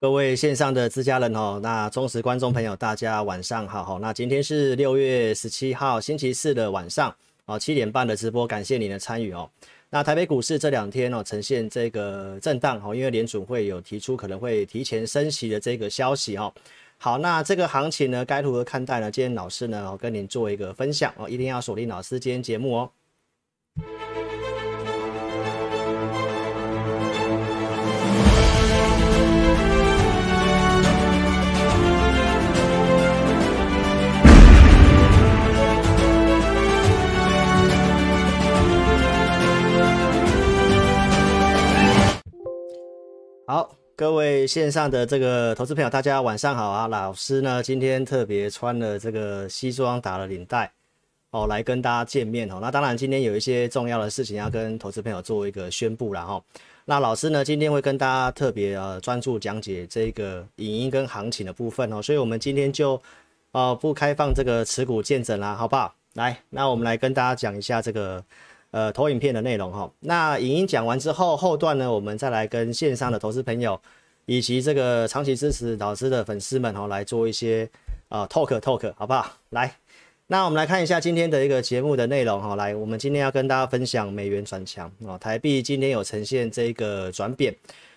各位线上的自家人哦，那忠实观众朋友，大家晚上好哈。那今天是六月十七号星期四的晚上哦，七点半的直播，感谢您的参与哦。那台北股市这两天哦，呈现这个震荡哦，因为联准会有提出可能会提前升息的这个消息哦。好，那这个行情呢，该如何看待呢？今天老师呢，跟您做一个分享哦，一定要锁定老师今天节目哦。好，各位线上的这个投资朋友，大家晚上好啊！老师呢，今天特别穿了这个西装，打了领带，哦，来跟大家见面哦。那当然，今天有一些重要的事情要跟投资朋友做一个宣布了哈。那老师呢，今天会跟大家特别呃专注讲解这个影音跟行情的部分哦。所以我们今天就呃不开放这个持股见证啦，好不好？来，那我们来跟大家讲一下这个。呃，投影片的内容哈，那影音讲完之后，后段呢，我们再来跟线上的投资朋友以及这个长期支持老师的粉丝们哈，来做一些呃 talk talk，好不好？来，那我们来看一下今天的一个节目的内容哈，来，我们今天要跟大家分享美元转强啊，台币今天有呈现这个转贬。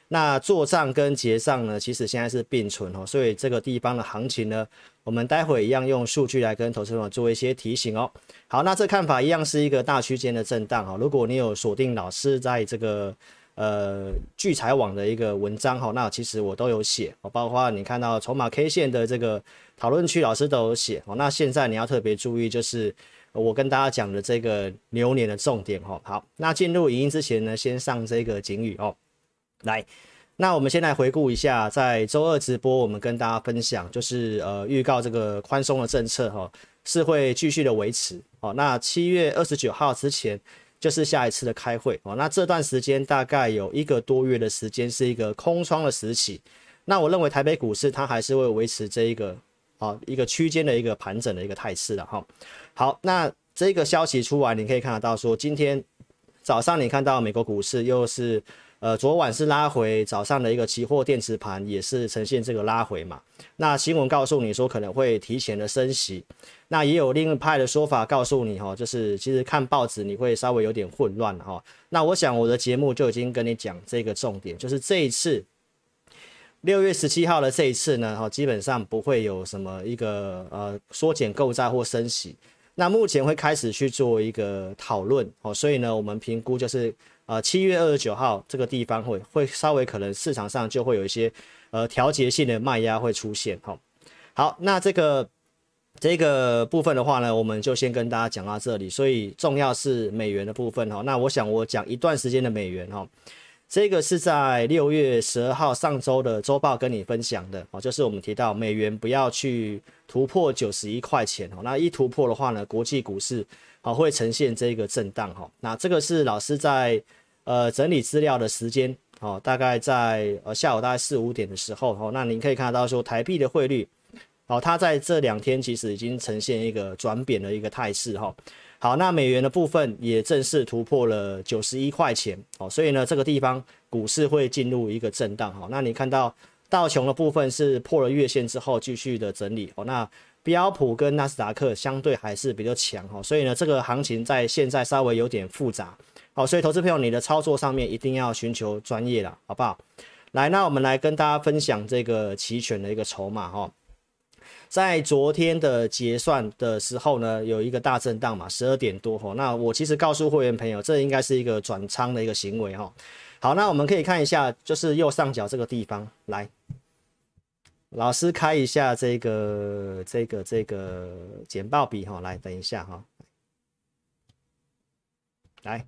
那做账跟结账呢，其实现在是并存哦，所以这个地方的行情呢，我们待会一样用数据来跟投资朋友做一些提醒哦。好，那这看法一样是一个大区间的震荡哈。如果你有锁定老师在这个呃聚财网的一个文章哈，那其实我都有写哦，包括你看到筹码 K 线的这个讨论区，老师都有写哦。那现在你要特别注意，就是我跟大家讲的这个牛年的重点哈。好，那进入影音之前呢，先上这个警语哦。来，那我们先来回顾一下，在周二直播，我们跟大家分享，就是呃预告这个宽松的政策哈，是会继续的维持哦。那七月二十九号之前，就是下一次的开会哦。那这段时间大概有一个多月的时间，是一个空窗的时期。那我认为台北股市它还是会维持这一个啊一个区间的一个盘整的一个态势的哈。好，那这个消息出来，你可以看得到说，今天早上你看到美国股市又是。呃，昨晚是拉回，早上的一个期货电池盘也是呈现这个拉回嘛。那新闻告诉你说可能会提前的升息，那也有另一派的说法告诉你哈，就是其实看报纸你会稍微有点混乱哈。那我想我的节目就已经跟你讲这个重点，就是这一次六月十七号的这一次呢，哈，基本上不会有什么一个呃缩减购债或升息。那目前会开始去做一个讨论哦，所以呢，我们评估就是。呃，七月二十九号这个地方会会稍微可能市场上就会有一些呃调节性的卖压会出现哈。好，那这个这个部分的话呢，我们就先跟大家讲到这里。所以重要是美元的部分哈。那我想我讲一段时间的美元哈，这个是在六月十二号上周的周报跟你分享的哦，就是我们提到美元不要去突破九十一块钱哦。那一突破的话呢，国际股市。好，会呈现这个震荡哈。那这个是老师在呃整理资料的时间，哦，大概在呃下午大概四五点的时候，哦，那您可以看到说台币的汇率，哦，它在这两天其实已经呈现一个转贬的一个态势哈。好，那美元的部分也正式突破了九十一块钱，哦，所以呢这个地方股市会进入一个震荡哈。那你看到道琼的部分是破了月线之后继续的整理哦，那。标普跟纳斯达克相对还是比较强哈，所以呢，这个行情在现在稍微有点复杂，好，所以投资朋友你的操作上面一定要寻求专业了，好不好？来，那我们来跟大家分享这个期权的一个筹码哈，在昨天的结算的时候呢，有一个大震荡嘛，十二点多哈，那我其实告诉会员朋友，这应该是一个转仓的一个行为哈，好，那我们可以看一下，就是右上角这个地方来。老师开一下这个这个这个简报笔哈，来等一下哈，来。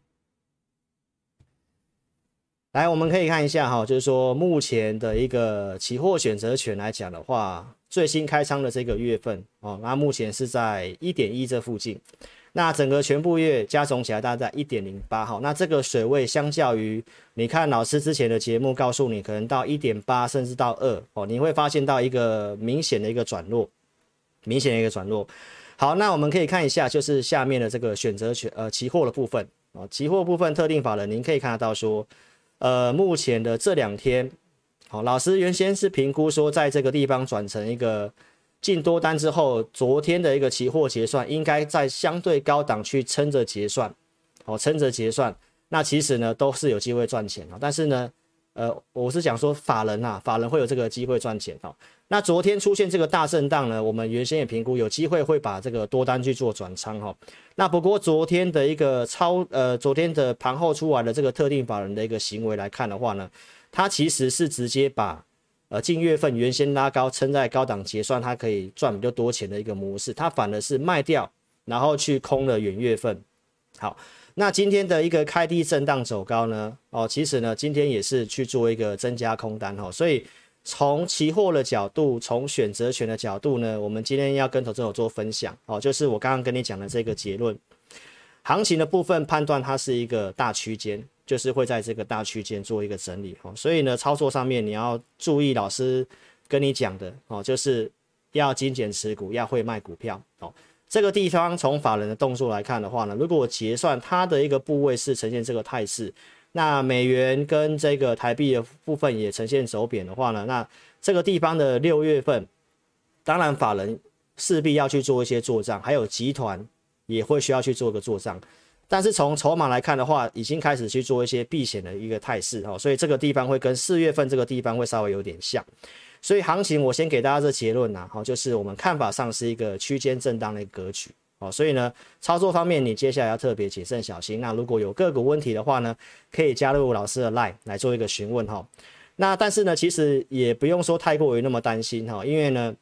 来，我们可以看一下哈，就是说目前的一个期货选择权来讲的话，最新开仓的这个月份哦，那目前是在一点一这附近。那整个全部月加总起来大概在一点零八哈，那这个水位相较于你看老师之前的节目告诉你，可能到一点八甚至到二哦，你会发现到一个明显的一个转弱，明显的一个转弱。好，那我们可以看一下，就是下面的这个选择权呃期货的部分啊，期货部分特定法人，您可以看得到说，呃，目前的这两天好，老师原先是评估说，在这个地方转成一个进多单之后，昨天的一个期货结算应该在相对高档去撑着结算，哦，撑着结算，那其实呢都是有机会赚钱的。但是呢，呃，我是讲说法人啊，法人会有这个机会赚钱哦。那昨天出现这个大震荡呢，我们原先也评估有机会会把这个多单去做转仓哈。那不过昨天的一个超呃，昨天的盘后出来的这个特定法人的一个行为来看的话呢，它其实是直接把呃近月份原先拉高撑在高档结算，它可以赚比较多钱的一个模式，它反而是卖掉，然后去空了远月份。好。那今天的一个开低震荡走高呢？哦，其实呢，今天也是去做一个增加空单哈，所以从期货的角度，从选择权的角度呢，我们今天要跟投资者做分享哦，就是我刚刚跟你讲的这个结论，行情的部分判断它是一个大区间，就是会在这个大区间做一个整理哦，所以呢，操作上面你要注意老师跟你讲的哦，就是要精简持股，要会卖股票哦。这个地方从法人的动作来看的话呢，如果我结算它的一个部位是呈现这个态势，那美元跟这个台币的部分也呈现走贬的话呢，那这个地方的六月份，当然法人势必要去做一些做账，还有集团也会需要去做个做账，但是从筹码来看的话，已经开始去做一些避险的一个态势哦，所以这个地方会跟四月份这个地方会稍微有点像。所以行情，我先给大家这结论呐，好，就是我们看法上是一个区间震荡的一个格局，哦，所以呢，操作方面你接下来要特别谨慎小心。那如果有个股问题的话呢，可以加入老师的 LINE 来做一个询问哈。那但是呢，其实也不用说太过于那么担心哈，因为呢，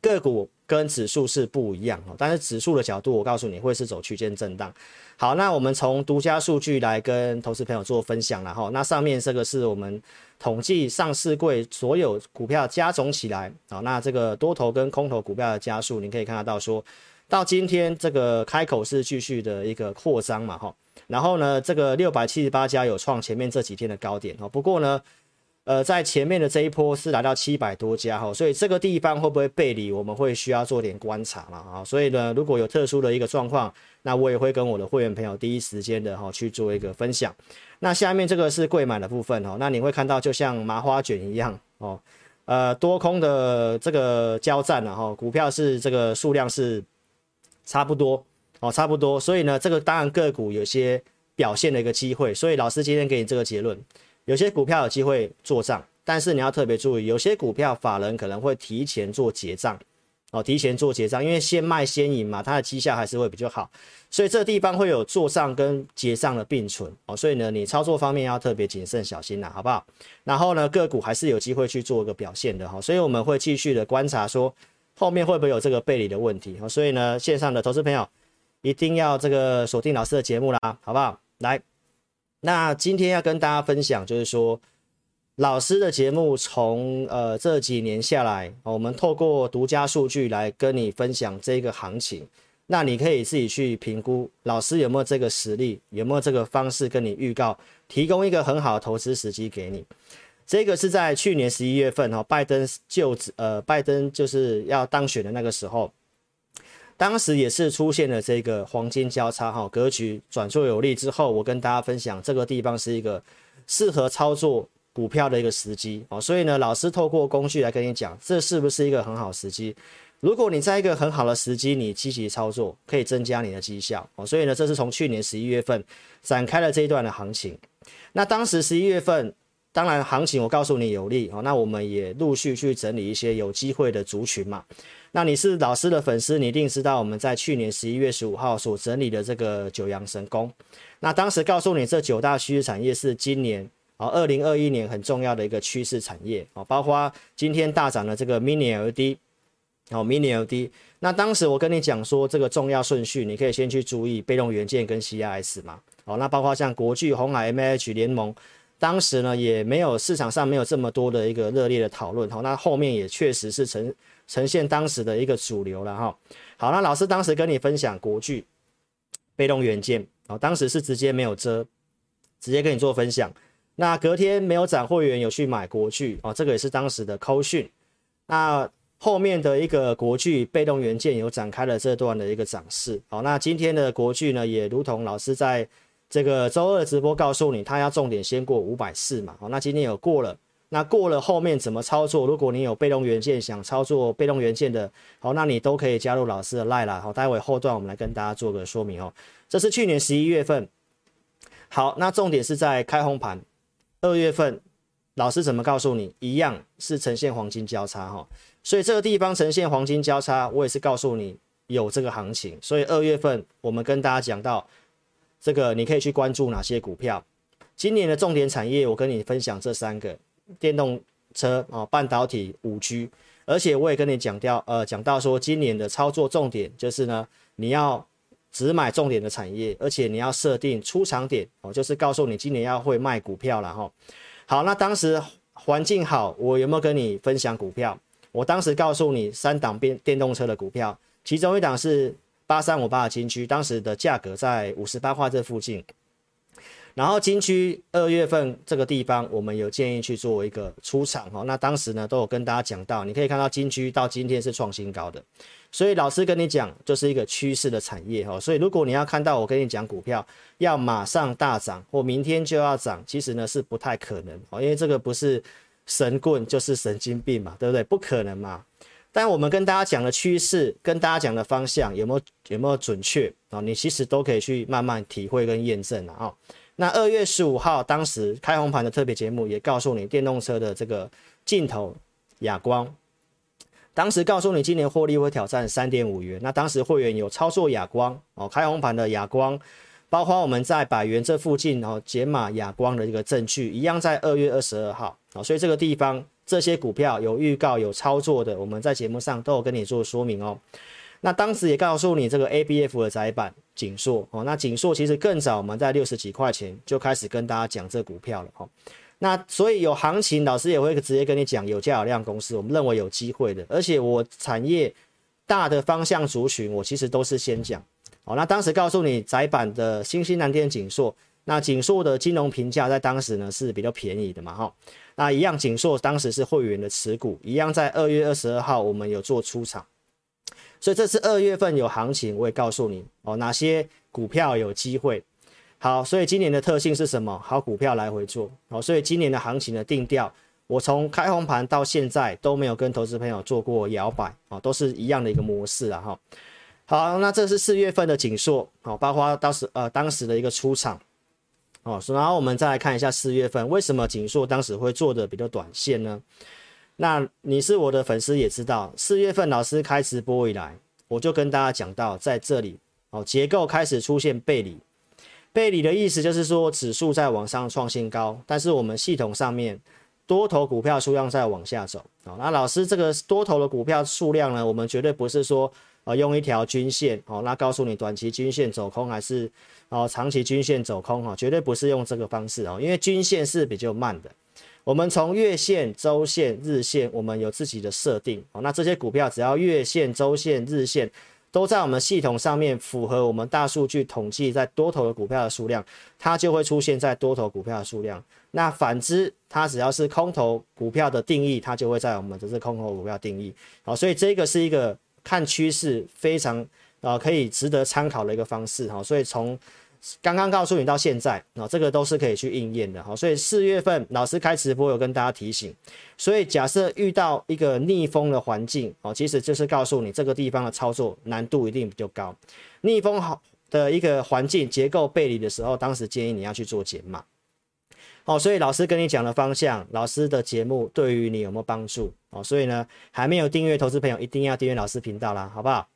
个股跟指数是不一样哈，但是指数的角度，我告诉你会是走区间震荡。好，那我们从独家数据来跟投资朋友做分享了哈。那上面这个是我们统计上市柜所有股票加总起来啊，那这个多头跟空头股票的加数，你可以看得到说，到今天这个开口是继续的一个扩张嘛哈。然后呢，这个六百七十八家有创前面这几天的高点哈。不过呢，呃，在前面的这一波是来到七百多家哈，所以这个地方会不会背离，我们会需要做点观察嘛啊。所以呢，如果有特殊的一个状况，那我也会跟我的会员朋友第一时间的哈去做一个分享。那下面这个是贵买的部分哦，那你会看到就像麻花卷一样哦，呃多空的这个交战了哈，股票是这个数量是差不多哦，差不多，所以呢这个当然个股有些表现的一个机会，所以老师今天给你这个结论，有些股票有机会做账，但是你要特别注意，有些股票法人可能会提前做结账。哦，提前做结账，因为先卖先赢嘛，它的绩效还是会比较好，所以这地方会有做账跟结账的并存哦，所以呢，你操作方面要特别谨慎小心啦，好不好？然后呢，个股还是有机会去做一个表现的哈，所以我们会继续的观察说后面会不会有这个背离的问题，所以呢，线上的投资朋友一定要这个锁定老师的节目啦，好不好？来，那今天要跟大家分享就是说。老师的节目从呃这几年下来，我们透过独家数据来跟你分享这个行情，那你可以自己去评估老师有没有这个实力，有没有这个方式跟你预告，提供一个很好的投资时机给你。这个是在去年十一月份哈，拜登就职呃拜登就是要当选的那个时候，当时也是出现了这个黄金交叉哈格局转作有利之后，我跟大家分享这个地方是一个适合操作。股票的一个时机哦，所以呢，老师透过工具来跟你讲，这是不是一个很好时机？如果你在一个很好的时机，你积极操作，可以增加你的绩效哦。所以呢，这是从去年十一月份展开了这一段的行情。那当时十一月份，当然行情我告诉你有利哦，那我们也陆续去整理一些有机会的族群嘛。那你是老师的粉丝，你一定知道我们在去年十一月十五号所整理的这个九阳神功。那当时告诉你这九大趋势产业是今年。好，二零二一年很重要的一个趋势产业哦，包括今天大涨的这个 Mini LED，哦 Mini LED。那当时我跟你讲说这个重要顺序，你可以先去注意被动元件跟 CIS 嘛。哦，那包括像国巨、红海、MH 联盟，当时呢也没有市场上没有这么多的一个热烈的讨论。好，那后面也确实是呈呈现当时的一个主流了哈。好，那老师当时跟你分享国巨被动元件，哦，当时是直接没有遮，直接跟你做分享。那隔天没有涨，会员有去买国巨哦，这个也是当时的扣讯。那后面的一个国巨被动元件有展开了这段的一个涨势。好，那今天的国巨呢，也如同老师在这个周二直播告诉你，它要重点先过五百四嘛。好，那今天有过了那过了后面怎么操作？如果你有被动元件想操作被动元件的，好，那你都可以加入老师的 Line 啦。好，待会后段我们来跟大家做个说明哦。这是去年十一月份，好，那重点是在开红盘。二月份老师怎么告诉你？一样是呈现黄金交叉哈，所以这个地方呈现黄金交叉，我也是告诉你有这个行情。所以二月份我们跟大家讲到这个，你可以去关注哪些股票。今年的重点产业，我跟你分享这三个。电动车啊，半导体、五 G，而且我也跟你讲掉，呃，讲到说今年的操作重点就是呢，你要只买重点的产业，而且你要设定出场点哦，就是告诉你今年要会卖股票了哈。好，那当时环境好，我有没有跟你分享股票？我当时告诉你三档电电动车的股票，其中一档是八三五八的金居，当时的价格在五十八块这附近。然后金居二月份这个地方，我们有建议去做一个出场哈。那当时呢都有跟大家讲到，你可以看到金居到今天是创新高的，所以老师跟你讲，就是一个趋势的产业哈。所以如果你要看到我跟你讲股票要马上大涨或明天就要涨，其实呢是不太可能哦，因为这个不是神棍就是神经病嘛，对不对？不可能嘛。但我们跟大家讲的趋势，跟大家讲的方向有没有有没有准确啊？你其实都可以去慢慢体会跟验证了啊。那二月十五号，当时开红盘的特别节目也告诉你电动车的这个镜头哑光，当时告诉你今年获利会挑战三点五元。那当时会员有操作哑光哦，开红盘的哑光，包括我们在百元这附近哦解码哑光的一个证据，一样在二月二十二号哦，所以这个地方这些股票有预告有操作的，我们在节目上都有跟你做说明哦。那当时也告诉你这个 ABF 的窄板景硕哦，那景硕其实更早我们在六十几块钱就开始跟大家讲这股票了哦。那所以有行情，老师也会直接跟你讲有价有量公司，我们认为有机会的，而且我产业大的方向族群，我其实都是先讲哦。那当时告诉你窄板的新兴南电景硕，那景硕的金融评价在当时呢是比较便宜的嘛哈。那一样景硕当时是会员的持股，一样在二月二十二号我们有做出场。所以这次二月份有行情，我也告诉你哦，哪些股票有机会。好，所以今年的特性是什么？好股票来回做哦。所以今年的行情的定调，我从开红盘到现在都没有跟投资朋友做过摇摆哦，都是一样的一个模式啊哈。好，那这是四月份的景硕哦，包括当时呃当时的一个出场哦。然后我们再来看一下四月份为什么景硕当时会做的比较短线呢？那你是我的粉丝也知道，四月份老师开直播以来，我就跟大家讲到，在这里哦，结构开始出现背离，背离的意思就是说指数在往上创新高，但是我们系统上面多头股票数量在往下走哦。那老师这个多头的股票数量呢，我们绝对不是说呃用一条均线哦，那告诉你短期均线走空还是哦长期均线走空哈，绝对不是用这个方式哦，因为均线是比较慢的。我们从月线、周线、日线，我们有自己的设定哦。那这些股票只要月线、周线、日线都在我们系统上面符合我们大数据统计在多头的股票的数量，它就会出现在多头股票的数量。那反之，它只要是空头股票的定义，它就会在我们的这空头股票定义。好，所以这个是一个看趋势非常啊可以值得参考的一个方式哈。所以从刚刚告诉你到现在啊，这个都是可以去应验的哈。所以四月份老师开直播有跟大家提醒，所以假设遇到一个逆风的环境哦，其实就是告诉你这个地方的操作难度一定比较高。逆风好的一个环境结构背离的时候，当时建议你要去做减码。哦，所以老师跟你讲的方向，老师的节目对于你有没有帮助哦？所以呢，还没有订阅投资朋友一定要订阅老师频道啦，好不好？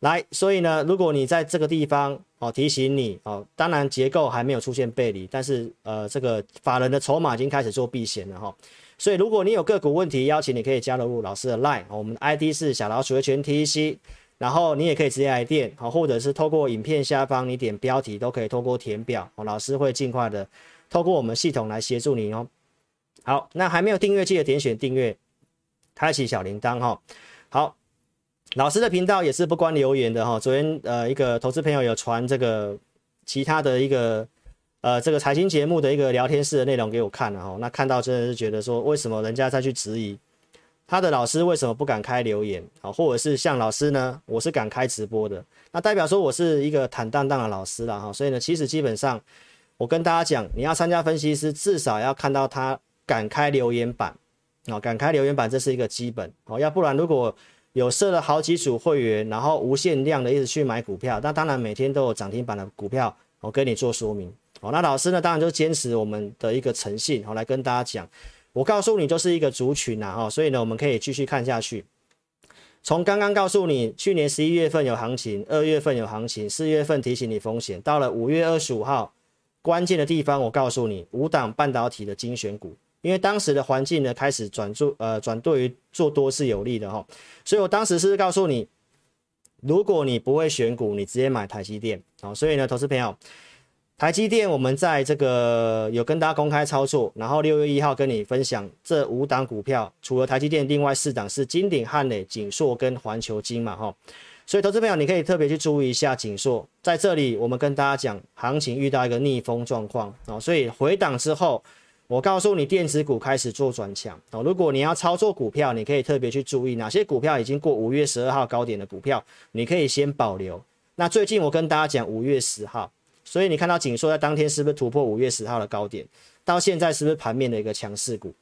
来，所以呢，如果你在这个地方哦，提醒你哦，当然结构还没有出现背离，但是呃，这个法人的筹码已经开始做避险了哈、哦。所以如果你有个股问题，邀请你可以加入老师的 Line，、哦、我们的 ID 是小老鼠的全 TC，然后你也可以直接来电，好、哦，或者是透过影片下方你点标题都可以透过填表，哦，老师会尽快的透过我们系统来协助你哦。好，那还没有订阅记得点选订阅，开启小铃铛哈、好。老师的频道也是不关留言的哈。昨天呃，一个投资朋友有传这个其他的一个呃这个财经节目的一个聊天室的内容给我看了哈。那看到真的是觉得说，为什么人家再去质疑他的老师为什么不敢开留言啊？或者是像老师呢，我是敢开直播的，那代表说我是一个坦荡荡的老师了哈。所以呢，其实基本上我跟大家讲，你要参加分析师，至少要看到他敢开留言板啊，敢开留言板这是一个基本哦，要不然如果有设了好几组会员，然后无限量的一直去买股票，那当然每天都有涨停板的股票，我跟你做说明哦。那老师呢，当然就坚持我们的一个诚信，好来跟大家讲，我告诉你就是一个族群呐，哈，所以呢，我们可以继续看下去。从刚刚告诉你，去年十一月份有行情，二月份有行情，四月份提醒你风险，到了五月二十五号，关键的地方我告诉你，五档半导体的精选股，因为当时的环境呢开始转做呃转对于做多是有利的哈，所以我当时是告诉你，如果你不会选股，你直接买台积电。啊，所以呢，投资朋友。台积电，我们在这个有跟大家公开操作，然后六月一号跟你分享这五档股票，除了台积电，另外四档是金鼎、汉磊、景硕跟环球金嘛，哈，所以投资朋友你可以特别去注意一下景硕，在这里我们跟大家讲，行情遇到一个逆风状况啊，所以回档之后，我告诉你电子股开始做转强啊，如果你要操作股票，你可以特别去注意哪些股票已经过五月十二号高点的股票，你可以先保留。那最近我跟大家讲五月十号。所以你看到景硕在当天是不是突破五月十号的高点？到现在是不是盘面的一个强势股？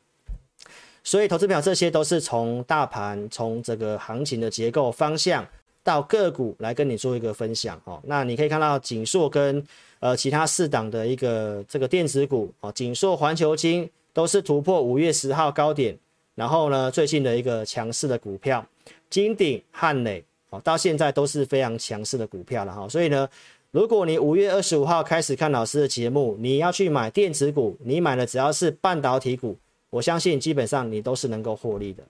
所以投资表这些都是从大盘、从这个行情的结构方向到个股来跟你做一个分享哦。那你可以看到景硕跟呃其他四档的一个这个电子股哦，景硕、环球晶都是突破五月十号高点，然后呢最近的一个强势的股票，金鼎、汉磊哦，到现在都是非常强势的股票了哈。所以呢。如果你五月二十五号开始看老师的节目，你要去买电子股，你买的只要是半导体股，我相信基本上你都是能够获利的。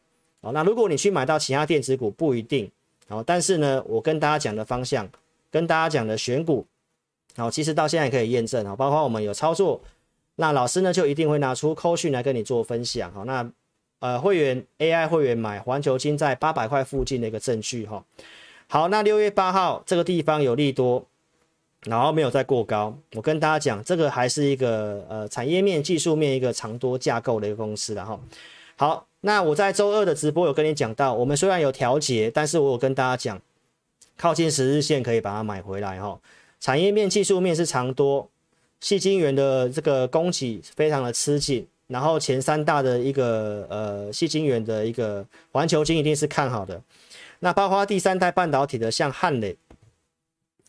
哦，那如果你去买到其他电子股，不一定。哦，但是呢，我跟大家讲的方向，跟大家讲的选股，好，其实到现在可以验证啊，包括我们有操作，那老师呢就一定会拿出扣讯来跟你做分享。好，那呃会员 AI 会员买环球金在八百块附近的一个证据哈。好，那六月八号这个地方有利多。然后没有再过高，我跟大家讲，这个还是一个呃产业面、技术面一个长多架构的一个公司，然后好，那我在周二的直播有跟你讲到，我们虽然有调节，但是我有跟大家讲，靠近十日线可以把它买回来哈。产业面、技术面是长多，细晶圆的这个供给非常的吃紧，然后前三大的一个呃细晶圆的一个环球晶一定是看好的，那包括第三代半导体的像汉磊。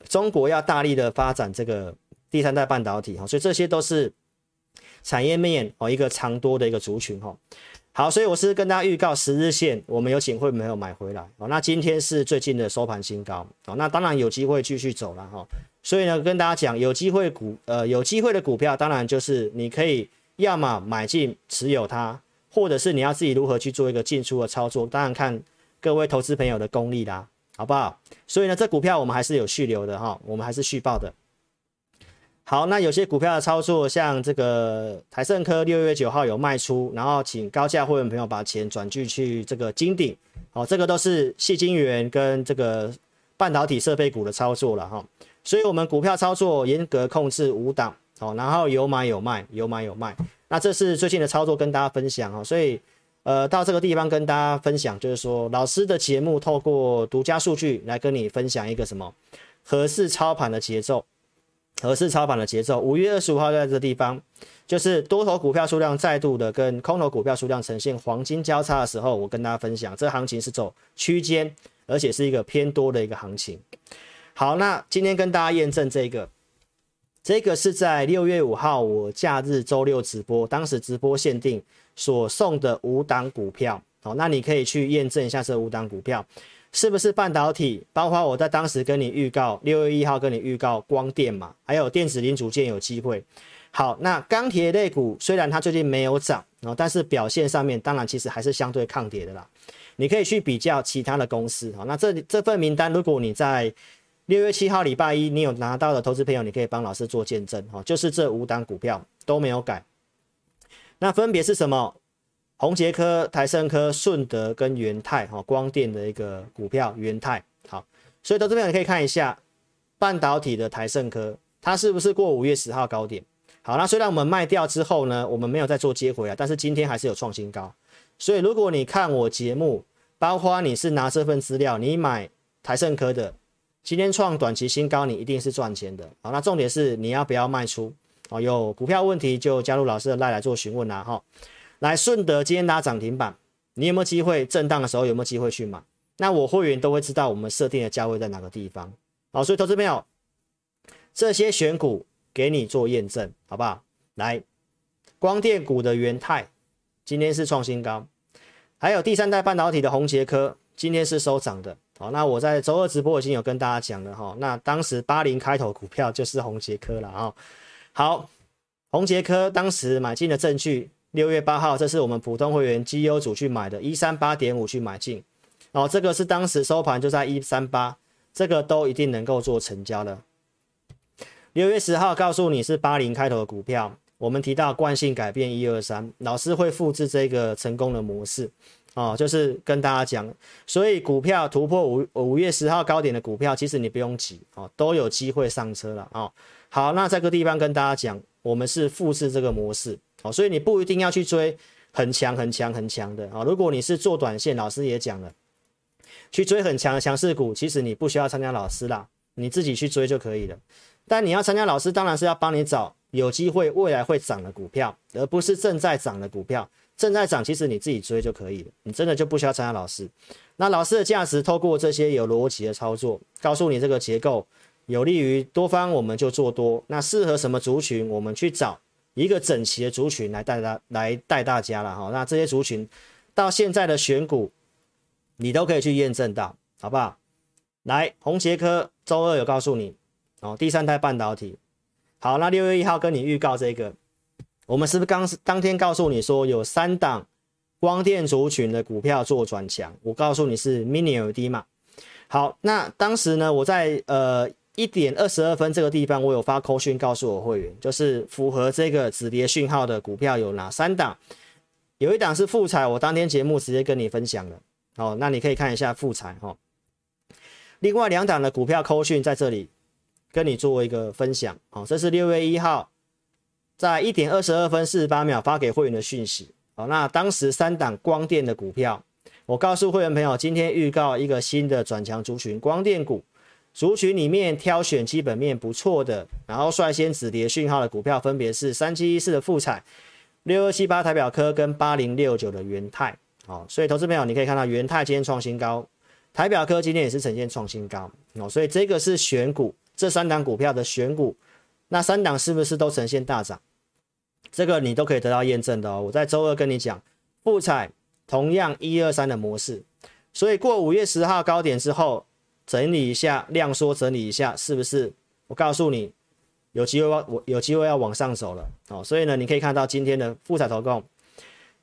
中国要大力的发展这个第三代半导体哈，所以这些都是产业面哦，一个长多的一个族群哈。好，所以我是跟大家预告十日线，我们有请会没有买回来哦。那今天是最近的收盘新高哦，那当然有机会继续走了哈。所以呢，跟大家讲，有机会股呃有机会的股票，当然就是你可以要么买进持有它，或者是你要自己如何去做一个进出的操作，当然看各位投资朋友的功力啦。好不好？所以呢，这股票我们还是有续留的哈，我们还是续报的。好，那有些股票的操作，像这个台盛科六月九号有卖出，然后请高价会员朋友把钱转进去这个金鼎，哦，这个都是矽晶圆跟这个半导体设备股的操作了哈。所以我们股票操作严格控制五档，哦，然后有买有卖，有买有卖。那这是最近的操作跟大家分享哦，所以。呃，到这个地方跟大家分享，就是说老师的节目透过独家数据来跟你分享一个什么合适操盘的节奏，合适操盘的节奏。五月二十五号在这个地方，就是多头股票数量再度的跟空头股票数量呈现黄金交叉的时候，我跟大家分享，这行情是走区间，而且是一个偏多的一个行情。好，那今天跟大家验证这个，这个是在六月五号我假日周六直播，当时直播限定。所送的五档股票，好，那你可以去验证一下这五档股票是不是半导体，包括我在当时跟你预告，六月一号跟你预告光电嘛，还有电子零组件有机会。好，那钢铁类股虽然它最近没有涨，哦，但是表现上面当然其实还是相对抗跌的啦。你可以去比较其他的公司，好，那这这份名单，如果你在六月七号礼拜一你有拿到的投资朋友，你可以帮老师做见证，哈，就是这五档股票都没有改。那分别是什么？宏捷科、台盛科、顺德跟元泰哈，光电的一个股票元泰好，所以到这边你可以看一下半导体的台胜科，它是不是过五月十号高点？好，那虽然我们卖掉之后呢，我们没有再做接回来，但是今天还是有创新高。所以如果你看我节目，包括你是拿这份资料，你买台胜科的，今天创短期新高，你一定是赚钱的。好，那重点是你要不要卖出？哦，有股票问题就加入老师的赖来做询问啦哈。来，顺德今天拉涨停板，你有没有机会震荡的时候有没有机会去买？那我会员都会知道我们设定的价位在哪个地方。好，所以投资朋友，这些选股给你做验证，好不好？来，光电股的元泰今天是创新高，还有第三代半导体的宏杰科今天是收涨的。好，那我在周二直播已经有跟大家讲了哈，那当时八零开头股票就是宏杰科了啊。好，宏杰科当时买进的证据。六月八号，这是我们普通会员绩优组去买的，一三八点五去买进，哦，这个是当时收盘就在一三八，这个都一定能够做成交的。六月十号告诉你是八零开头的股票，我们提到惯性改变一二三，老师会复制这个成功的模式，哦，就是跟大家讲，所以股票突破五五月十号高点的股票，其实你不用急，哦，都有机会上车了，哦，好，那这个地方跟大家讲，我们是复制这个模式。哦，所以你不一定要去追很强、很强、很强的啊。如果你是做短线，老师也讲了，去追很强的强势股，其实你不需要参加老师啦，你自己去追就可以了。但你要参加老师，当然是要帮你找有机会未来会涨的股票，而不是正在涨的股票。正在涨，其实你自己追就可以了，你真的就不需要参加老师。那老师的价值，透过这些有逻辑的操作，告诉你这个结构有利于多方，我们就做多。那适合什么族群，我们去找。一个整齐的族群来带大来带大家了哈，那这些族群到现在的选股，你都可以去验证到，好不好？来，宏捷科周二有告诉你哦，第三代半导体。好，那六月一号跟你预告这个，我们是不是刚当天告诉你说有三档光电族群的股票做转强？我告诉你是 Mini LED 嘛。好，那当时呢，我在呃。一点二十二分这个地方，我有发扣讯告诉我会员，就是符合这个止跌讯号的股票有哪三档？有一档是富彩，我当天节目直接跟你分享了。哦，那你可以看一下富彩哈。另外两档的股票扣讯在这里跟你做一个分享。哦，这是六月一号在一点二十二分四十八秒发给会员的讯息。哦，那当时三档光电的股票，我告诉会员朋友，今天预告一个新的转强族群，光电股。族群里面挑选基本面不错的，然后率先止跌讯号的股票，分别是三七一四的富彩、六二七八台表科跟八零六九的元泰。哦，所以投资朋友你可以看到元泰今天创新高，台表科今天也是呈现创新高。哦，所以这个是选股，这三档股票的选股，那三档是不是都呈现大涨？这个你都可以得到验证的哦。我在周二跟你讲，富彩同样一二三的模式，所以过五月十号高点之后。整理一下，量缩整理一下，是不是？我告诉你，有机会要我有机会要往上走了哦。所以呢，你可以看到今天的复采投控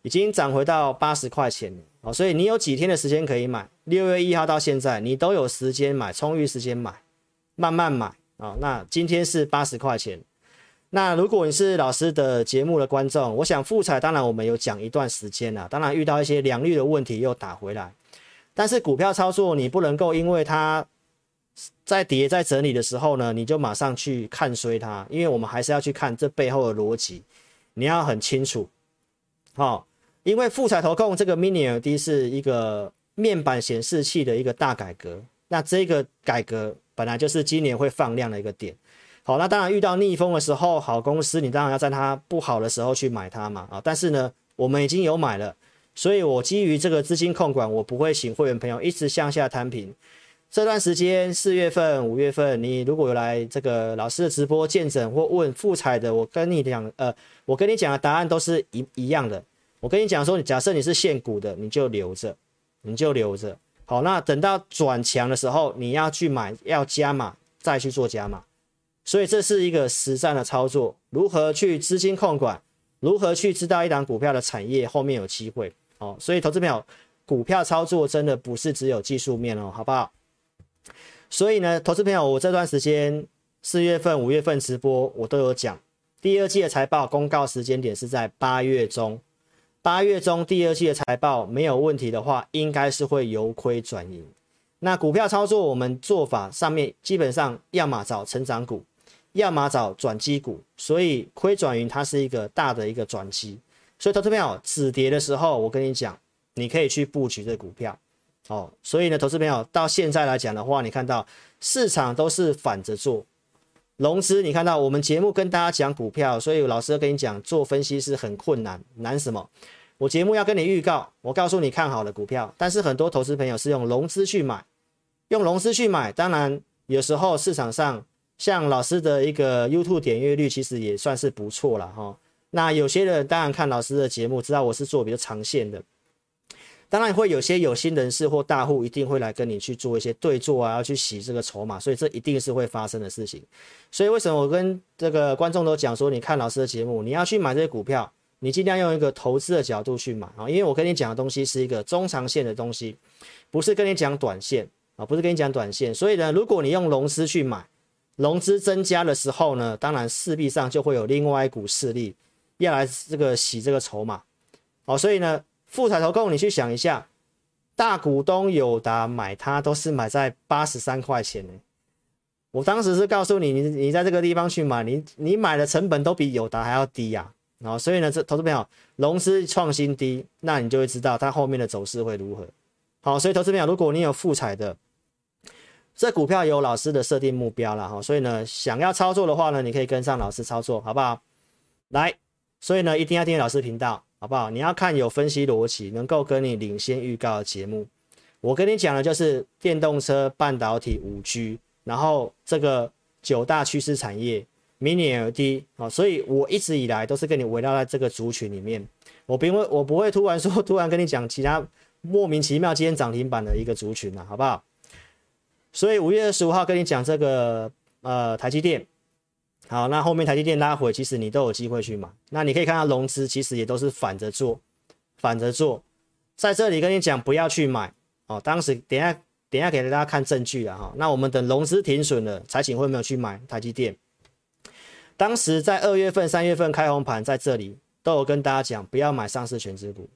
已经涨回到八十块钱了哦。所以你有几天的时间可以买？六月一号到现在，你都有时间买，充裕时间买，慢慢买啊、哦。那今天是八十块钱。那如果你是老师的节目的观众，我想复采当然我们有讲一段时间了，当然遇到一些良率的问题又打回来。但是股票操作，你不能够因为它在跌在整理的时候呢，你就马上去看衰它，因为我们还是要去看这背后的逻辑，你要很清楚。好、哦，因为富彩投控这个 Mini LED 是一个面板显示器的一个大改革，那这个改革本来就是今年会放量的一个点。好，那当然遇到逆风的时候，好公司你当然要在它不好的时候去买它嘛。啊，但是呢，我们已经有买了。所以，我基于这个资金控管，我不会请会员朋友一直向下摊平。这段时间，四月份、五月份，你如果有来这个老师的直播见证或问复采的，我跟你讲，呃，我跟你讲的答案都是一一样的。我跟你讲说，假设你是现股的，你就留着，你就留着。好，那等到转强的时候，你要去买，要加码，再去做加码。所以，这是一个实战的操作，如何去资金控管，如何去知道一档股票的产业后面有机会。哦，所以投资朋友，股票操作真的不是只有技术面哦，好不好？所以呢，投资朋友，我这段时间四月份、五月份直播我都有讲，第二季的财报公告时间点是在八月中，八月中第二季的财报没有问题的话，应该是会由亏转盈。那股票操作我们做法上面基本上要么找成长股，要么找转机股，所以亏转盈它是一个大的一个转机。所以，投资朋友止跌的时候，我跟你讲，你可以去布局这股票，哦。所以呢，投资朋友到现在来讲的话，你看到市场都是反着做，融资。你看到我们节目跟大家讲股票，所以老师跟你讲做分析是很困难，难什么？我节目要跟你预告，我告诉你看好的股票，但是很多投资朋友是用融资去买，用融资去买，当然有时候市场上像老师的一个 YouTube 点阅率其实也算是不错了哈。那有些人当然看老师的节目，知道我是做比较长线的。当然会有些有心人士或大户一定会来跟你去做一些对做啊，要去洗这个筹码，所以这一定是会发生的事情。所以为什么我跟这个观众都讲说，你看老师的节目，你要去买这些股票，你尽量用一个投资的角度去买啊，因为我跟你讲的东西是一个中长线的东西，不是跟你讲短线啊，不是跟你讲短线。所以呢，如果你用融资去买，融资增加的时候呢，当然势必上就会有另外一股势力要来这个洗这个筹码，好，所以呢。富彩投控，你去想一下，大股东友达买它都是买在八十三块钱呢。我当时是告诉你，你你在这个地方去买，你你买的成本都比友达还要低呀。然后所以呢，这投资朋友融资创新低，那你就会知道它后面的走势会如何。好，所以投资朋友，如果你有富彩的，这股票有老师的设定目标了哈，所以呢，想要操作的话呢，你可以跟上老师操作，好不好？来，所以呢，一定要订阅老师频道。好不好？你要看有分析逻辑，能够跟你领先预告的节目。我跟你讲的就是电动车、半导体、五 G，然后这个九大趋势产业，Mini LED 啊，所以我一直以来都是跟你围绕在这个族群里面。我不会，我不会突然说，突然跟你讲其他莫名其妙今天涨停板的一个族群啊，好不好？所以五月二十五号跟你讲这个呃台积电。好，那后面台积电拉回，其实你都有机会去买。那你可以看到融资其实也都是反着做，反着做。在这里跟你讲不要去买哦。当时等下等下给大家看证据了哈。那我们等融资停损了，才请会没有去买台积电。当时在二月份、三月份开红盘，在这里都有跟大家讲不要买上市权值股。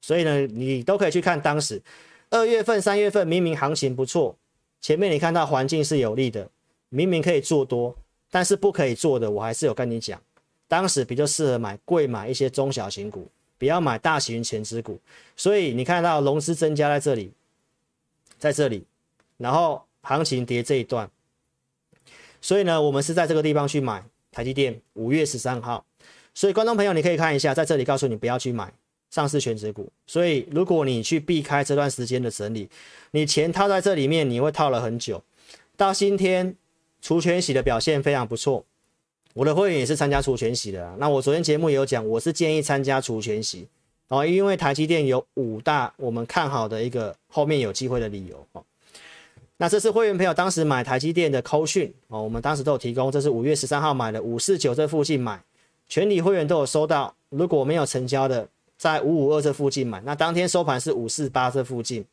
所以呢，你都可以去看当时二月份、三月份明明行情不错，前面你看到环境是有利的，明明可以做多。但是不可以做的，我还是有跟你讲，当时比较适合买贵买一些中小型股，不要买大型权值股。所以你看到融资增加在这里，在这里，然后行情跌这一段，所以呢，我们是在这个地方去买台积电，五月十三号。所以观众朋友，你可以看一下，在这里告诉你不要去买上市权值股。所以如果你去避开这段时间的整理，你钱套在这里面，你会套了很久，到今天。除权息的表现非常不错，我的会员也是参加除权息的。那我昨天节目也有讲，我是建议参加除权息哦，因为台积电有五大我们看好的一个后面有机会的理由哦。那这是会员朋友当时买台积电的扣讯哦，我们当时都有提供，这是五月十三号买的五四九这附近买，全体会员都有收到。如果没有成交的，在五五二这附近买，那当天收盘是五四八这附近，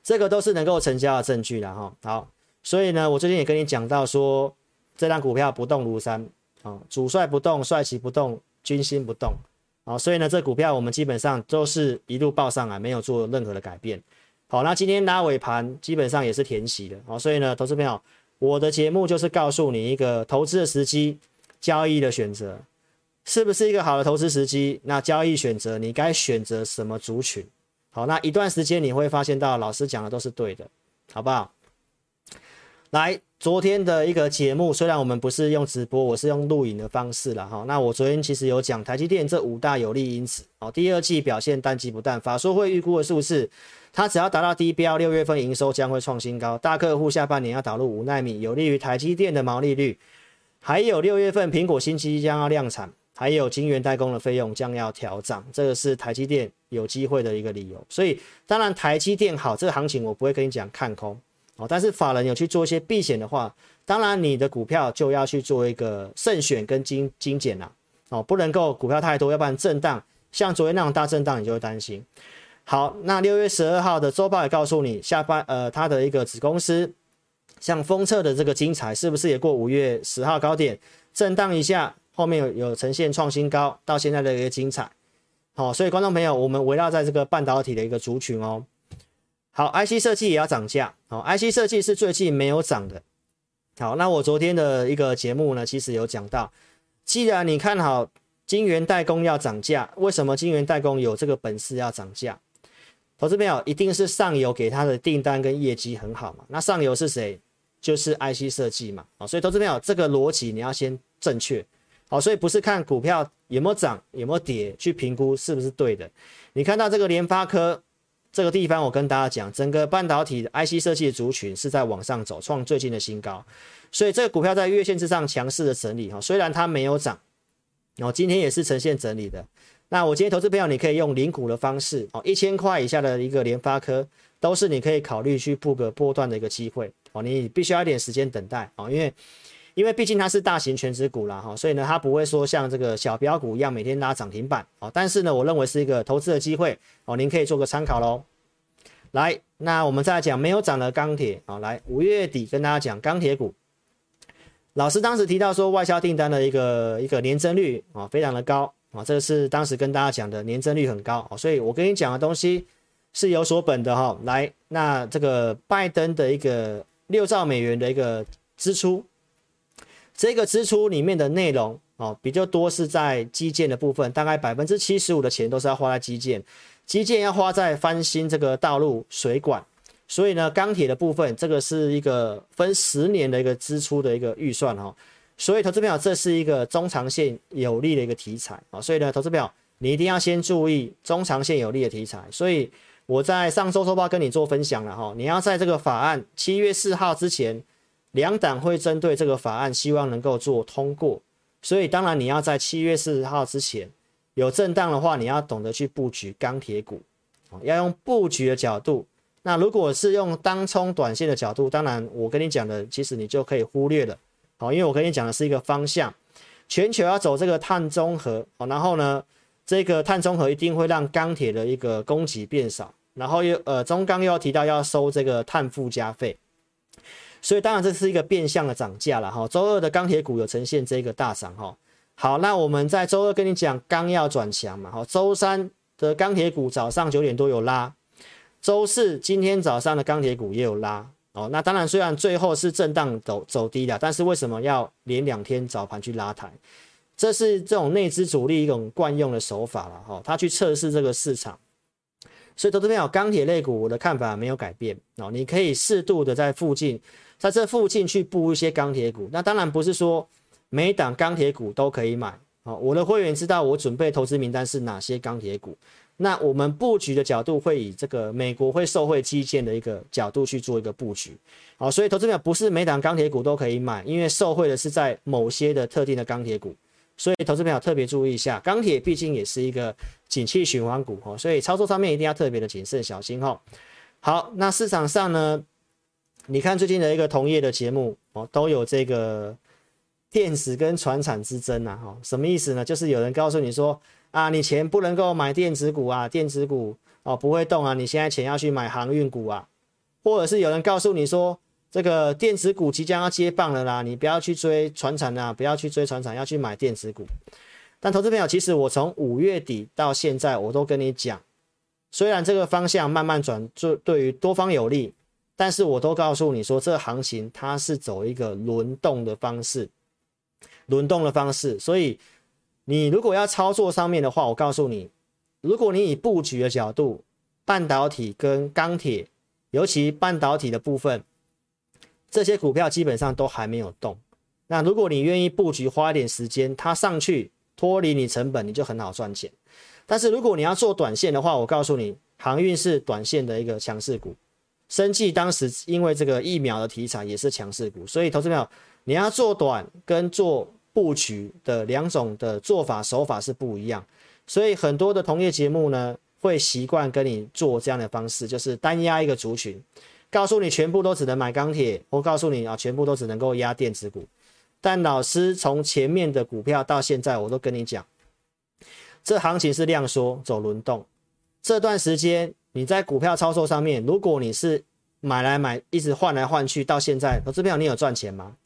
这个都是能够成交的证据了哈。好。所以呢，我最近也跟你讲到说，这张股票不动如山啊，主帅不动，帅旗不动，军心不动啊，所以呢，这股票我们基本上都是一路报上来，没有做任何的改变。好，那今天拉尾盘基本上也是填息的啊，所以呢，投资朋友，我的节目就是告诉你一个投资的时机，交易的选择，是不是一个好的投资时机？那交易选择，你该选择什么族群？好，那一段时间你会发现到老师讲的都是对的，好不好？来，昨天的一个节目，虽然我们不是用直播，我是用录影的方式了哈。那我昨天其实有讲台积电这五大有利因子哦。第二季表现淡季不淡，法说会预估的数字，它只要达到低标，六月份营收将会创新高。大客户下半年要导入五奈米，有利于台积电的毛利率。还有六月份苹果新机将要量产，还有晶圆代工的费用将要调涨，这个是台积电有机会的一个理由。所以当然台积电好，这个行情我不会跟你讲看空。哦，但是法人有去做一些避险的话，当然你的股票就要去做一个慎选跟精精简啦。哦，不能够股票太多，要不然震荡，像昨天那种大震荡，你就会担心。好，那六月十二号的周报也告诉你，下半呃它的一个子公司，像封测的这个精彩，是不是也过五月十号高点震荡一下，后面有有呈现创新高，到现在的一个精彩。好，所以观众朋友，我们围绕在这个半导体的一个族群哦。好，IC 设计也要涨价。好，IC 设计是最近没有涨的。好，那我昨天的一个节目呢，其实有讲到，既然你看好晶圆代工要涨价，为什么晶圆代工有这个本事要涨价？投资朋友一定是上游给他的订单跟业绩很好嘛？那上游是谁？就是 IC 设计嘛。好，所以投资朋友这个逻辑你要先正确。好，所以不是看股票有没有涨，有没有跌，去评估是不是对的。你看到这个联发科这个地方，我跟大家讲，整个半导体 IC 设计的族群是在往上走，创最近的新高，所以这个股票在月线之上强势的整理哈，虽然它没有涨，然后今天也是呈现整理的。那我今天投资朋友，你可以用零股的方式哦，一千块以下的一个联发科，都是你可以考虑去布个波段的一个机会哦。你必须要一点时间等待哦，因为因为毕竟它是大型全值股啦哈，所以呢，它不会说像这个小标股一样每天拉涨停板哦。但是呢，我认为是一个投资的机会哦，您可以做个参考喽。来，那我们再来讲没有涨的钢铁啊，来五月底跟大家讲钢铁股，老师当时提到说外销订单的一个一个年增率啊，非常的高。啊，这个是当时跟大家讲的年增率很高，所以我跟你讲的东西是有所本的哈。来，那这个拜登的一个六兆美元的一个支出，这个支出里面的内容哦比较多是在基建的部分，大概百分之七十五的钱都是要花在基建，基建要花在翻新这个道路、水管，所以呢，钢铁的部分这个是一个分十年的一个支出的一个预算哈。所以，投资朋友，这是一个中长线有利的一个题材啊。所以呢，投资朋友，你一定要先注意中长线有利的题材。所以我在上周周报跟你做分享了哈，你要在这个法案七月四号之前，两党会针对这个法案，希望能够做通过。所以，当然你要在七月四十号之前有震荡的话，你要懂得去布局钢铁股，要用布局的角度。那如果是用当冲短线的角度，当然我跟你讲的，其实你就可以忽略了。好，因为我跟你讲的是一个方向，全球要走这个碳中和，好，然后呢，这个碳中和一定会让钢铁的一个供给变少，然后又呃中钢又要提到要收这个碳附加费，所以当然这是一个变相的涨价了哈。周二的钢铁股有呈现这个大涨哈。好，那我们在周二跟你讲钢要转强嘛，好，周三的钢铁股早上九点多有拉，周四今天早上的钢铁股也有拉。哦，那当然，虽然最后是震荡走走低的，但是为什么要连两天早盘去拉抬？这是这种内资主力一种惯用的手法了哈，他去测试这个市场。所以，投资朋友，钢铁类股我的看法没有改变哦，你可以适度的在附近，在这附近去布一些钢铁股。那当然不是说每档钢铁股都可以买好，我的会员知道我准备投资名单是哪些钢铁股。那我们布局的角度会以这个美国会受惠基建的一个角度去做一个布局，好，所以投资者不是每档钢铁股都可以买，因为受惠的是在某些的特定的钢铁股，所以投资朋友特别注意一下，钢铁毕竟也是一个景气循环股哈，所以操作上面一定要特别的谨慎小心哈。好，那市场上呢，你看最近的一个同业的节目哦，都有这个电子跟船产之争啊，哈，什么意思呢？就是有人告诉你说。啊，你钱不能够买电子股啊，电子股哦不会动啊，你现在钱要去买航运股啊，或者是有人告诉你说，这个电子股即将要接棒了啦，你不要去追船产啊，不要去追船产，要去买电子股。但投资朋友，其实我从五月底到现在，我都跟你讲，虽然这个方向慢慢转，就对于多方有利，但是我都告诉你说，这行情它是走一个轮动的方式，轮动的方式，所以。你如果要操作上面的话，我告诉你，如果你以布局的角度，半导体跟钢铁，尤其半导体的部分，这些股票基本上都还没有动。那如果你愿意布局，花一点时间，它上去脱离你成本，你就很好赚钱。但是如果你要做短线的话，我告诉你，航运是短线的一个强势股，生技当时因为这个疫苗的题材也是强势股，所以投资朋友，你要做短跟做。布局的两种的做法手法是不一样，所以很多的同业节目呢会习惯跟你做这样的方式，就是单压一个族群，告诉你全部都只能买钢铁，或告诉你啊全部都只能够压电子股。但老师从前面的股票到现在，我都跟你讲，这行情是量缩走轮动，这段时间你在股票操作上面，如果你是买来买一直换来换去，到现在，投资票你有赚钱吗？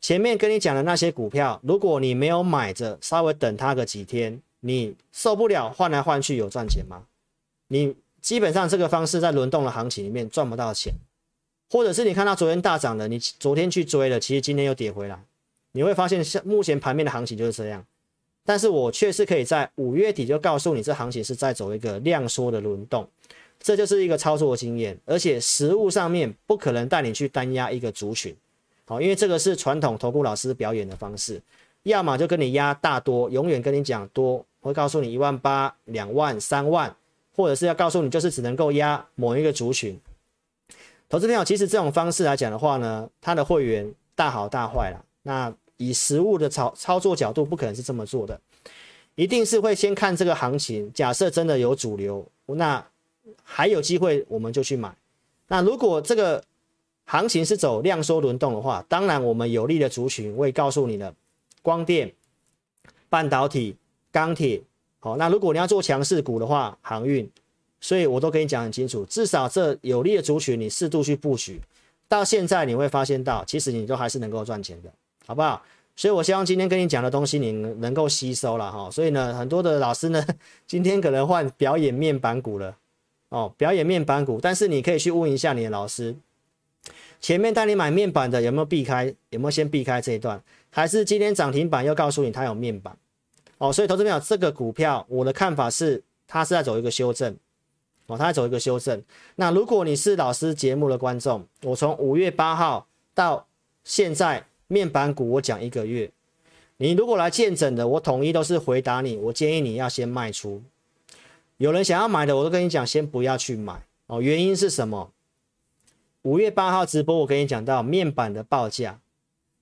前面跟你讲的那些股票，如果你没有买着，稍微等它个几天，你受不了换来换去有赚钱吗？你基本上这个方式在轮动的行情里面赚不到钱，或者是你看到昨天大涨的，你昨天去追了，其实今天又跌回来，你会发现像目前盘面的行情就是这样。但是我确实可以在五月底就告诉你，这行情是在走一个量缩的轮动，这就是一个操作经验，而且实物上面不可能带你去单压一个族群。好，因为这个是传统投顾老师表演的方式，要么就跟你压大多，永远跟你讲多，会告诉你一万八、两万、三万，或者是要告诉你就是只能够压某一个族群。投资朋友，其实这种方式来讲的话呢，他的会员大好大坏了。那以实物的操操作角度，不可能是这么做的，一定是会先看这个行情。假设真的有主流，那还有机会我们就去买。那如果这个行情是走量缩轮动的话，当然我们有利的族群我也告诉你了，光电、半导体、钢铁。好，那如果你要做强势股的话，航运。所以我都跟你讲很清楚，至少这有利的族群你适度去布局，到现在你会发现到，其实你都还是能够赚钱的，好不好？所以我希望今天跟你讲的东西你能够吸收了哈。所以呢，很多的老师呢，今天可能换表演面板股了哦，表演面板股，但是你可以去问一下你的老师，前面带你买面板的有没有避开，有没有先避开这一段，还是今天涨停板又告诉你它有面板哦？所以投资朋友，这个股票我的看法是，它是在走一个修正。哦，它在走一个修正。那如果你是老师节目的观众，我从五月八号到现在面板股我讲一个月，你如果来见证的，我统一都是回答你。我建议你要先卖出。有人想要买的，我都跟你讲，先不要去买哦。原因是什么？五月八号直播我跟你讲到面板的报价。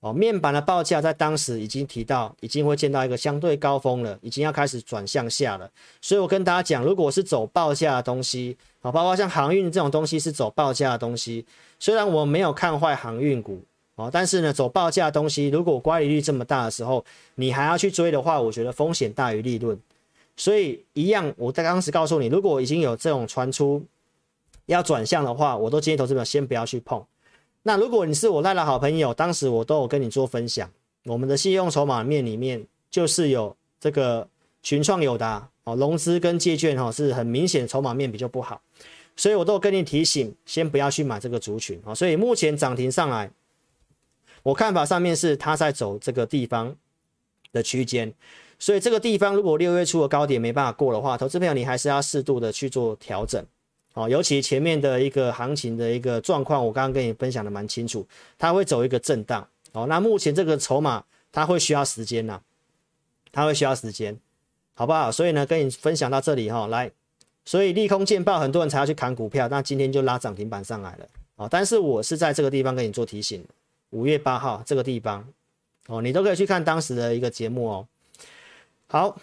哦，面板的报价在当时已经提到，已经会见到一个相对高峰了，已经要开始转向下了。所以我跟大家讲，如果是走报价的东西，啊，包括像航运这种东西是走报价的东西，虽然我没有看坏航运股，哦，但是呢，走报价的东西，如果乖离率这么大的时候，你还要去追的话，我觉得风险大于利润。所以一样，我在当时告诉你，如果已经有这种传出要转向的话，我都建议投资者先不要去碰。那如果你是我赖的好朋友，当时我都有跟你做分享，我们的信用筹码面里面就是有这个群创友达哦，融资跟借券哈是很明显筹码面比较不好，所以我都有跟你提醒，先不要去买这个族群啊。所以目前涨停上来，我看法上面是它在走这个地方的区间，所以这个地方如果六月初的高点没办法过的话，投资朋友你还是要适度的去做调整。哦，尤其前面的一个行情的一个状况，我刚刚跟你分享的蛮清楚，它会走一个震荡。哦，那目前这个筹码它会需要时间呐，它会需要时间，好不好？所以呢，跟你分享到这里哈，来，所以利空见报，很多人才要去砍股票，那今天就拉涨停板上来了。哦，但是我是在这个地方跟你做提醒，五月八号这个地方，哦，你都可以去看当时的一个节目哦。好。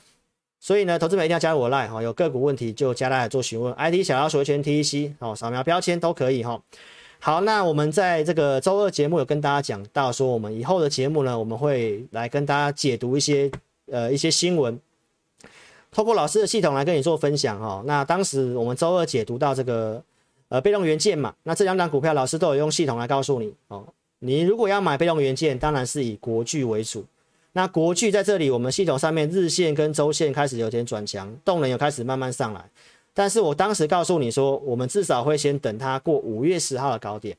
所以呢，投资者一定要加入我 Lie 哈，有个股问题就加来做询问，ID 小老鼠圈 TEC 哦，扫描标签都可以哈。好，那我们在这个周二节目有跟大家讲到说，我们以后的节目呢，我们会来跟大家解读一些呃一些新闻，透过老师的系统来跟你做分享哈。那当时我们周二解读到这个呃被动元件嘛，那这两档股票老师都有用系统来告诉你哦，你如果要买被动元件，当然是以国巨为主。那国巨在这里，我们系统上面日线跟周线开始有点转强，动能有开始慢慢上来。但是我当时告诉你说，我们至少会先等它过五月十号的高点，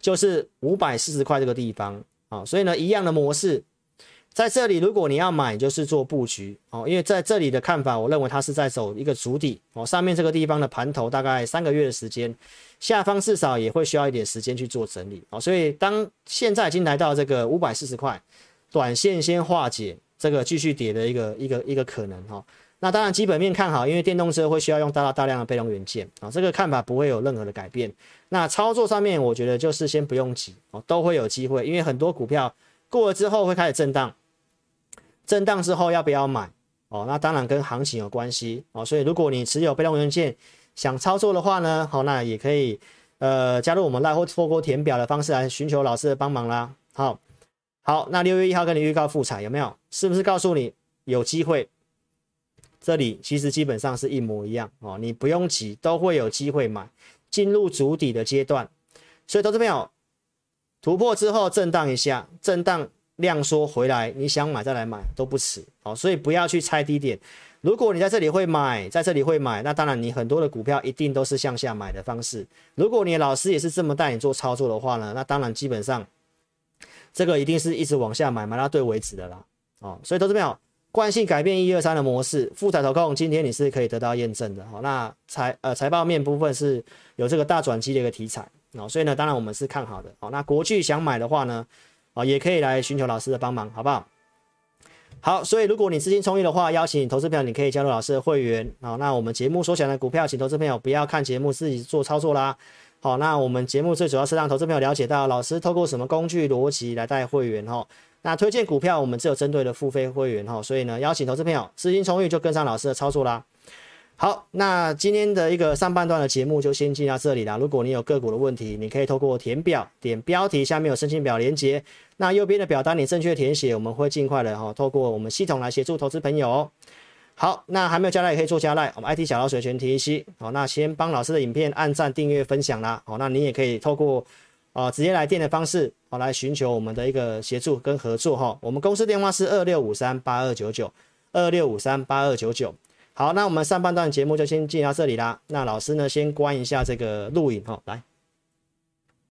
就是五百四十块这个地方啊。所以呢，一样的模式，在这里如果你要买，就是做布局哦。因为在这里的看法，我认为它是在走一个主底哦。上面这个地方的盘头大概三个月的时间，下方至少也会需要一点时间去做整理哦。所以当现在已经来到这个五百四十块。短线先化解这个继续跌的一个一个一个可能哈，那当然基本面看好，因为电动车会需要用大大量的被动元件啊，这个看法不会有任何的改变。那操作上面，我觉得就是先不用急哦，都会有机会，因为很多股票过了之后会开始震荡，震荡之后要不要买哦？那当然跟行情有关系哦，所以如果你持有被动元件想操作的话呢，好，那也可以呃加入我们赖或透过填表的方式来寻求老师的帮忙啦，好。好，那六月一号跟你预告复产有没有？是不是告诉你有机会？这里其实基本上是一模一样哦，你不用急，都会有机会买，进入筑底的阶段。所以投资朋友突破之后震荡一下，震荡量缩回来，你想买再来买都不迟哦。所以不要去猜低点。如果你在这里会买，在这里会买，那当然你很多的股票一定都是向下买的方式。如果你老师也是这么带你做操作的话呢，那当然基本上。这个一定是一直往下买，买到对为止的啦，哦，所以投资朋友惯性改变一二三的模式，富彩投控今天你是可以得到验证的，好，那财呃财报面部分是有这个大转机的一个题材，哦，所以呢，当然我们是看好的，好，那国巨想买的话呢，啊，也可以来寻求老师的帮忙，好不好？好，所以如果你资金充裕的话，邀请投资朋友，你可以加入老师的会员。好，那我们节目所讲的股票，请投资朋友不要看节目自己做操作啦。好，那我们节目最主要是让投资朋友了解到老师透过什么工具逻辑来带会员哈。那推荐股票，我们只有针对的付费会员哈，所以呢，邀请投资朋友资金充裕就跟上老师的操作啦。好，那今天的一个上半段的节目就先进到这里啦。如果你有个股的问题，你可以透过填表点标题下面有申请表连结。那右边的表单你正确填写，我们会尽快的哈，透过我们系统来协助投资朋友。好，那还没有加赖也可以做加赖，我们 IT 小老鼠全提息。好，那先帮老师的影片按赞、订阅、分享啦。好，那你也可以透过啊直接来电的方式，好来寻求我们的一个协助跟合作哈。我们公司电话是二六五三八二九九二六五三八二九九。好，那我们上半段节目就先进到这里啦。那老师呢，先关一下这个录影哈，来。